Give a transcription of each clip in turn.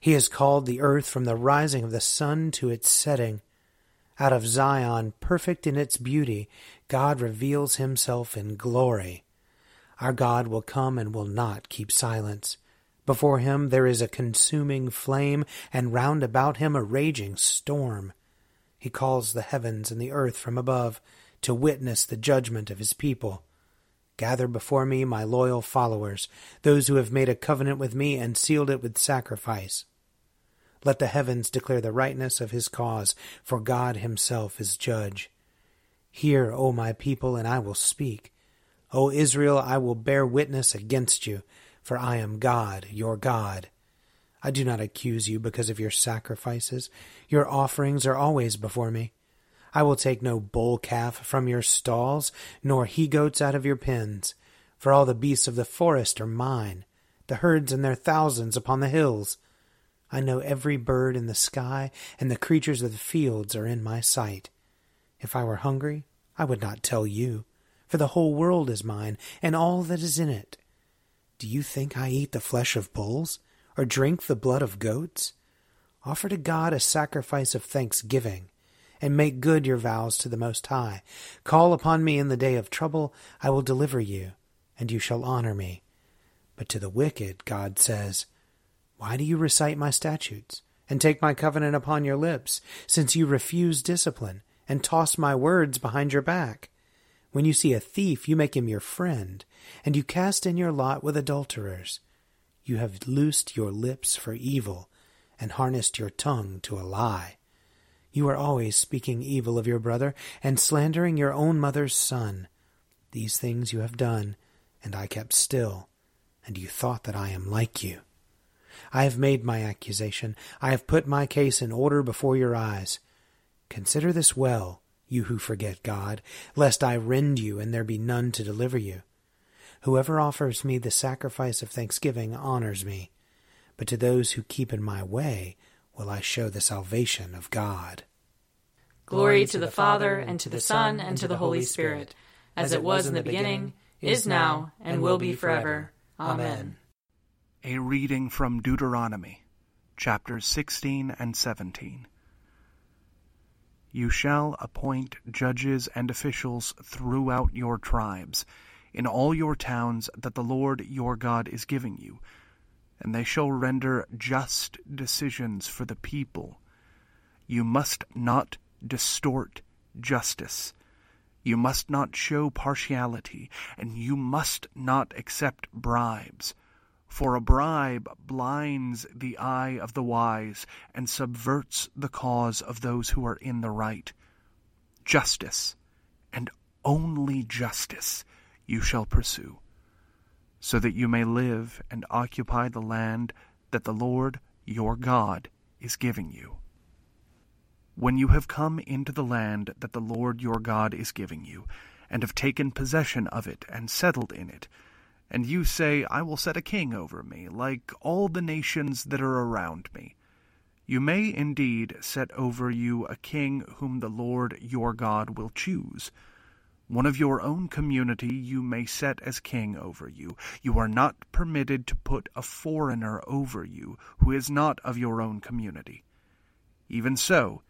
He has called the earth from the rising of the sun to its setting. Out of Zion, perfect in its beauty, God reveals himself in glory. Our God will come and will not keep silence. Before him there is a consuming flame, and round about him a raging storm. He calls the heavens and the earth from above to witness the judgment of his people. Gather before me my loyal followers, those who have made a covenant with me and sealed it with sacrifice. Let the heavens declare the rightness of his cause, for God himself is judge. Hear, O my people, and I will speak. O Israel, I will bear witness against you, for I am God, your God. I do not accuse you because of your sacrifices. Your offerings are always before me. I will take no bull calf from your stalls, nor he goats out of your pens. For all the beasts of the forest are mine, the herds and their thousands upon the hills. I know every bird in the sky, and the creatures of the fields are in my sight. If I were hungry, I would not tell you, for the whole world is mine, and all that is in it. Do you think I eat the flesh of bulls, or drink the blood of goats? Offer to God a sacrifice of thanksgiving and make good your vows to the Most High. Call upon me in the day of trouble, I will deliver you, and you shall honor me. But to the wicked, God says, Why do you recite my statutes, and take my covenant upon your lips, since you refuse discipline, and toss my words behind your back? When you see a thief, you make him your friend, and you cast in your lot with adulterers. You have loosed your lips for evil, and harnessed your tongue to a lie. You are always speaking evil of your brother, and slandering your own mother's son. These things you have done, and I kept still, and you thought that I am like you. I have made my accusation, I have put my case in order before your eyes. Consider this well, you who forget God, lest I rend you and there be none to deliver you. Whoever offers me the sacrifice of thanksgiving honors me, but to those who keep in my way, will I show the salvation of God. Glory to the Father, and to the Son, and to the Holy Spirit, as it was in the beginning, is now, and will be forever. Amen. A reading from Deuteronomy, chapters 16 and 17. You shall appoint judges and officials throughout your tribes, in all your towns that the Lord your God is giving you and they shall render just decisions for the people. You must not distort justice. You must not show partiality, and you must not accept bribes. For a bribe blinds the eye of the wise and subverts the cause of those who are in the right. Justice, and only justice, you shall pursue, so that you may live and occupy the land that the Lord your God is giving you. When you have come into the land that the Lord your God is giving you, and have taken possession of it and settled in it, and you say, I will set a king over me, like all the nations that are around me. You may indeed set over you a king whom the Lord your God will choose. One of your own community you may set as king over you. You are not permitted to put a foreigner over you who is not of your own community. Even so,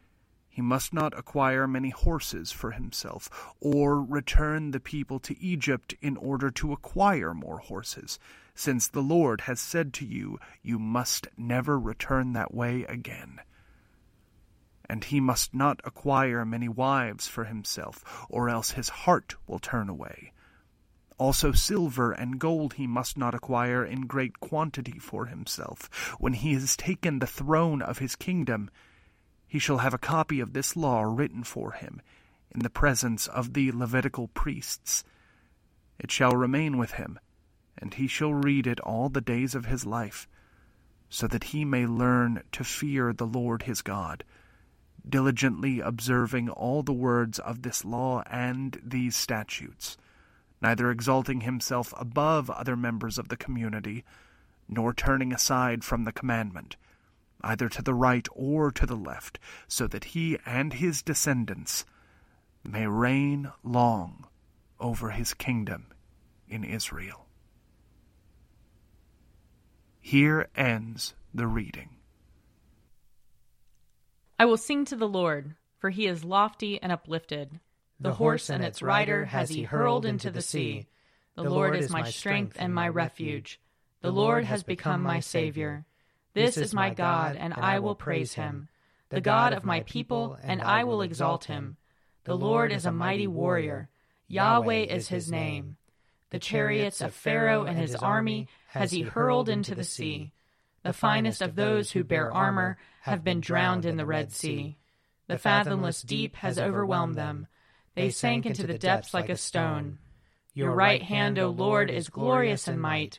he must not acquire many horses for himself, or return the people to Egypt in order to acquire more horses, since the Lord has said to you, You must never return that way again. And he must not acquire many wives for himself, or else his heart will turn away. Also silver and gold he must not acquire in great quantity for himself, when he has taken the throne of his kingdom he shall have a copy of this law written for him in the presence of the Levitical priests. It shall remain with him, and he shall read it all the days of his life, so that he may learn to fear the Lord his God, diligently observing all the words of this law and these statutes, neither exalting himself above other members of the community, nor turning aside from the commandment either to the right or to the left, so that he and his descendants may reign long over his kingdom in Israel. Here ends the reading. I will sing to the Lord, for he is lofty and uplifted. The, the horse and its rider has he hurled into the sea. The Lord is my strength and my refuge. The Lord has become my Savior. This is my God, and I will praise him, the God of my people, and I will exalt him. The Lord is a mighty warrior. Yahweh is his name. The chariots of Pharaoh and his army has he hurled into the sea. The finest of those who bear armor have been drowned in the Red Sea. The fathomless deep has overwhelmed them. They sank into the depths like a stone. Your right hand, O Lord, is glorious in might.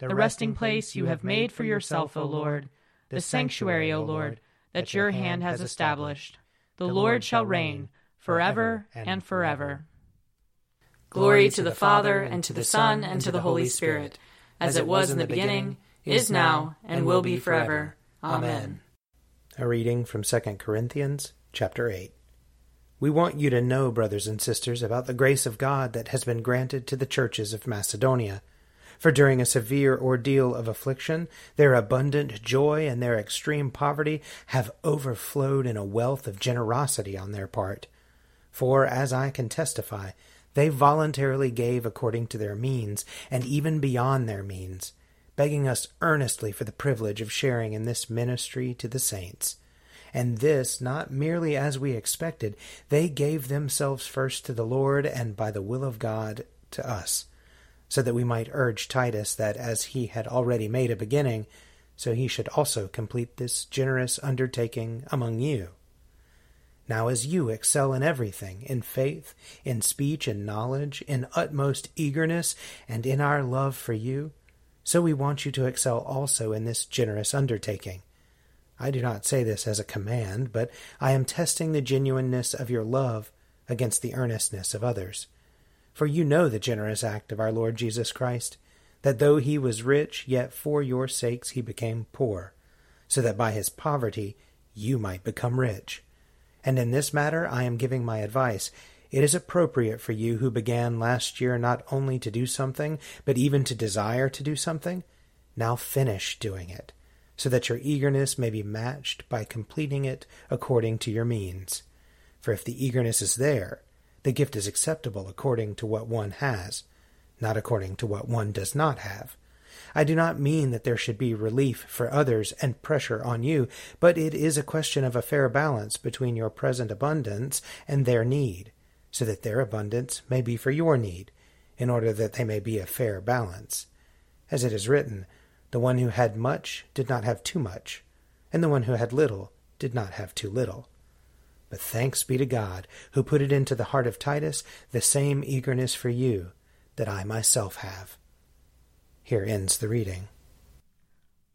the resting place you have made for yourself, O Lord, the sanctuary, O Lord, that your hand has established. The Lord shall reign forever and forever. Glory to the Father, and to the Son, and to the Holy Spirit, as it was in the beginning, is now, and will be forever. Amen. A reading from 2 Corinthians chapter 8. We want you to know, brothers and sisters, about the grace of God that has been granted to the churches of Macedonia for during a severe ordeal of affliction, their abundant joy and their extreme poverty have overflowed in a wealth of generosity on their part. For, as I can testify, they voluntarily gave according to their means, and even beyond their means, begging us earnestly for the privilege of sharing in this ministry to the saints. And this not merely as we expected, they gave themselves first to the Lord, and by the will of God to us so that we might urge Titus that as he had already made a beginning, so he should also complete this generous undertaking among you. Now, as you excel in everything, in faith, in speech and knowledge, in utmost eagerness, and in our love for you, so we want you to excel also in this generous undertaking. I do not say this as a command, but I am testing the genuineness of your love against the earnestness of others. For you know the generous act of our Lord Jesus Christ, that though he was rich, yet for your sakes he became poor, so that by his poverty you might become rich. And in this matter I am giving my advice. It is appropriate for you who began last year not only to do something, but even to desire to do something. Now finish doing it so that your eagerness may be matched by completing it according to your means. For if the eagerness is there, the gift is acceptable according to what one has, not according to what one does not have. I do not mean that there should be relief for others and pressure on you, but it is a question of a fair balance between your present abundance and their need, so that their abundance may be for your need, in order that they may be a fair balance. As it is written, the one who had much did not have too much, and the one who had little did not have too little. But thanks be to God, who put it into the heart of Titus the same eagerness for you that I myself have. Here ends the reading.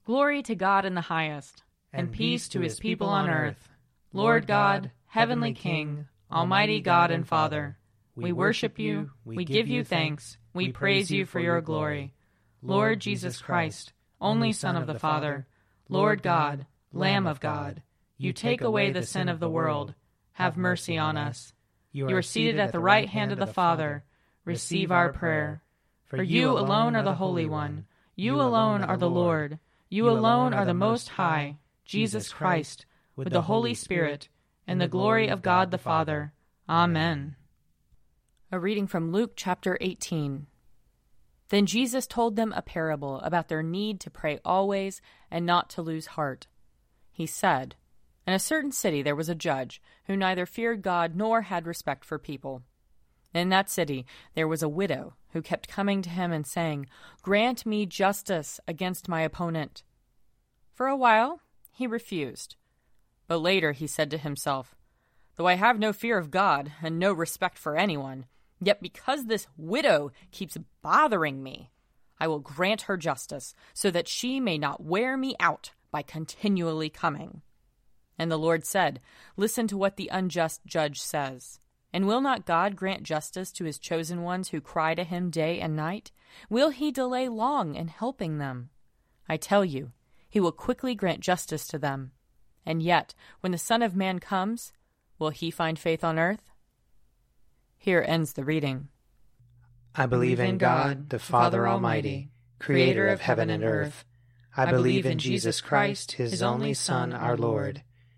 Glory to God in the highest, and, and peace to his people on earth. Lord God, heavenly King, Almighty God and Father, we worship you, we give you thanks, we praise you for your glory. Lord Jesus Christ, only Son of the Father, Lord God, Lamb of God, you take away the sin of the world. Have mercy on us. You are seated at the right hand of the Father. Receive our prayer. For you alone are the Holy One. You alone are the Lord. You alone are the Most High, Jesus Christ, with the Holy Spirit, and the glory of God the Father. Amen. A reading from Luke chapter 18. Then Jesus told them a parable about their need to pray always and not to lose heart. He said, In a certain city there was a judge who neither feared God nor had respect for people. In that city there was a widow who kept coming to him and saying, Grant me justice against my opponent. For a while he refused. But later he said to himself, Though I have no fear of God and no respect for anyone, Yet because this widow keeps bothering me, I will grant her justice, so that she may not wear me out by continually coming. And the Lord said, Listen to what the unjust judge says. And will not God grant justice to his chosen ones who cry to him day and night? Will he delay long in helping them? I tell you, he will quickly grant justice to them. And yet, when the Son of Man comes, will he find faith on earth? Here ends the reading. I believe in God, the Father Almighty, creator of heaven and earth. I believe in Jesus Christ, his only Son, our Lord.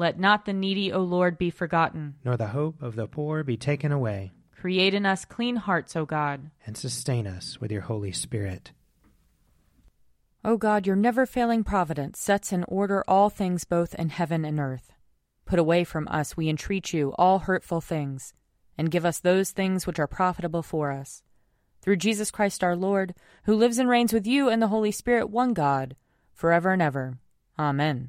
Let not the needy, O Lord, be forgotten. Nor the hope of the poor be taken away. Create in us clean hearts, O God. And sustain us with your Holy Spirit. O God, your never failing providence sets in order all things both in heaven and earth. Put away from us, we entreat you, all hurtful things, and give us those things which are profitable for us. Through Jesus Christ our Lord, who lives and reigns with you and the Holy Spirit, one God, forever and ever. Amen.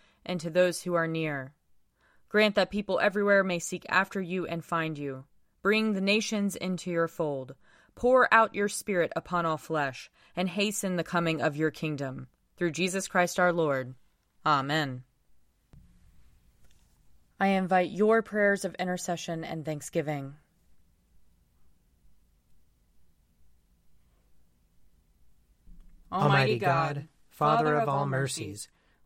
and to those who are near. Grant that people everywhere may seek after you and find you. Bring the nations into your fold. Pour out your Spirit upon all flesh, and hasten the coming of your kingdom. Through Jesus Christ our Lord. Amen. I invite your prayers of intercession and thanksgiving. Almighty God, Father of all mercies,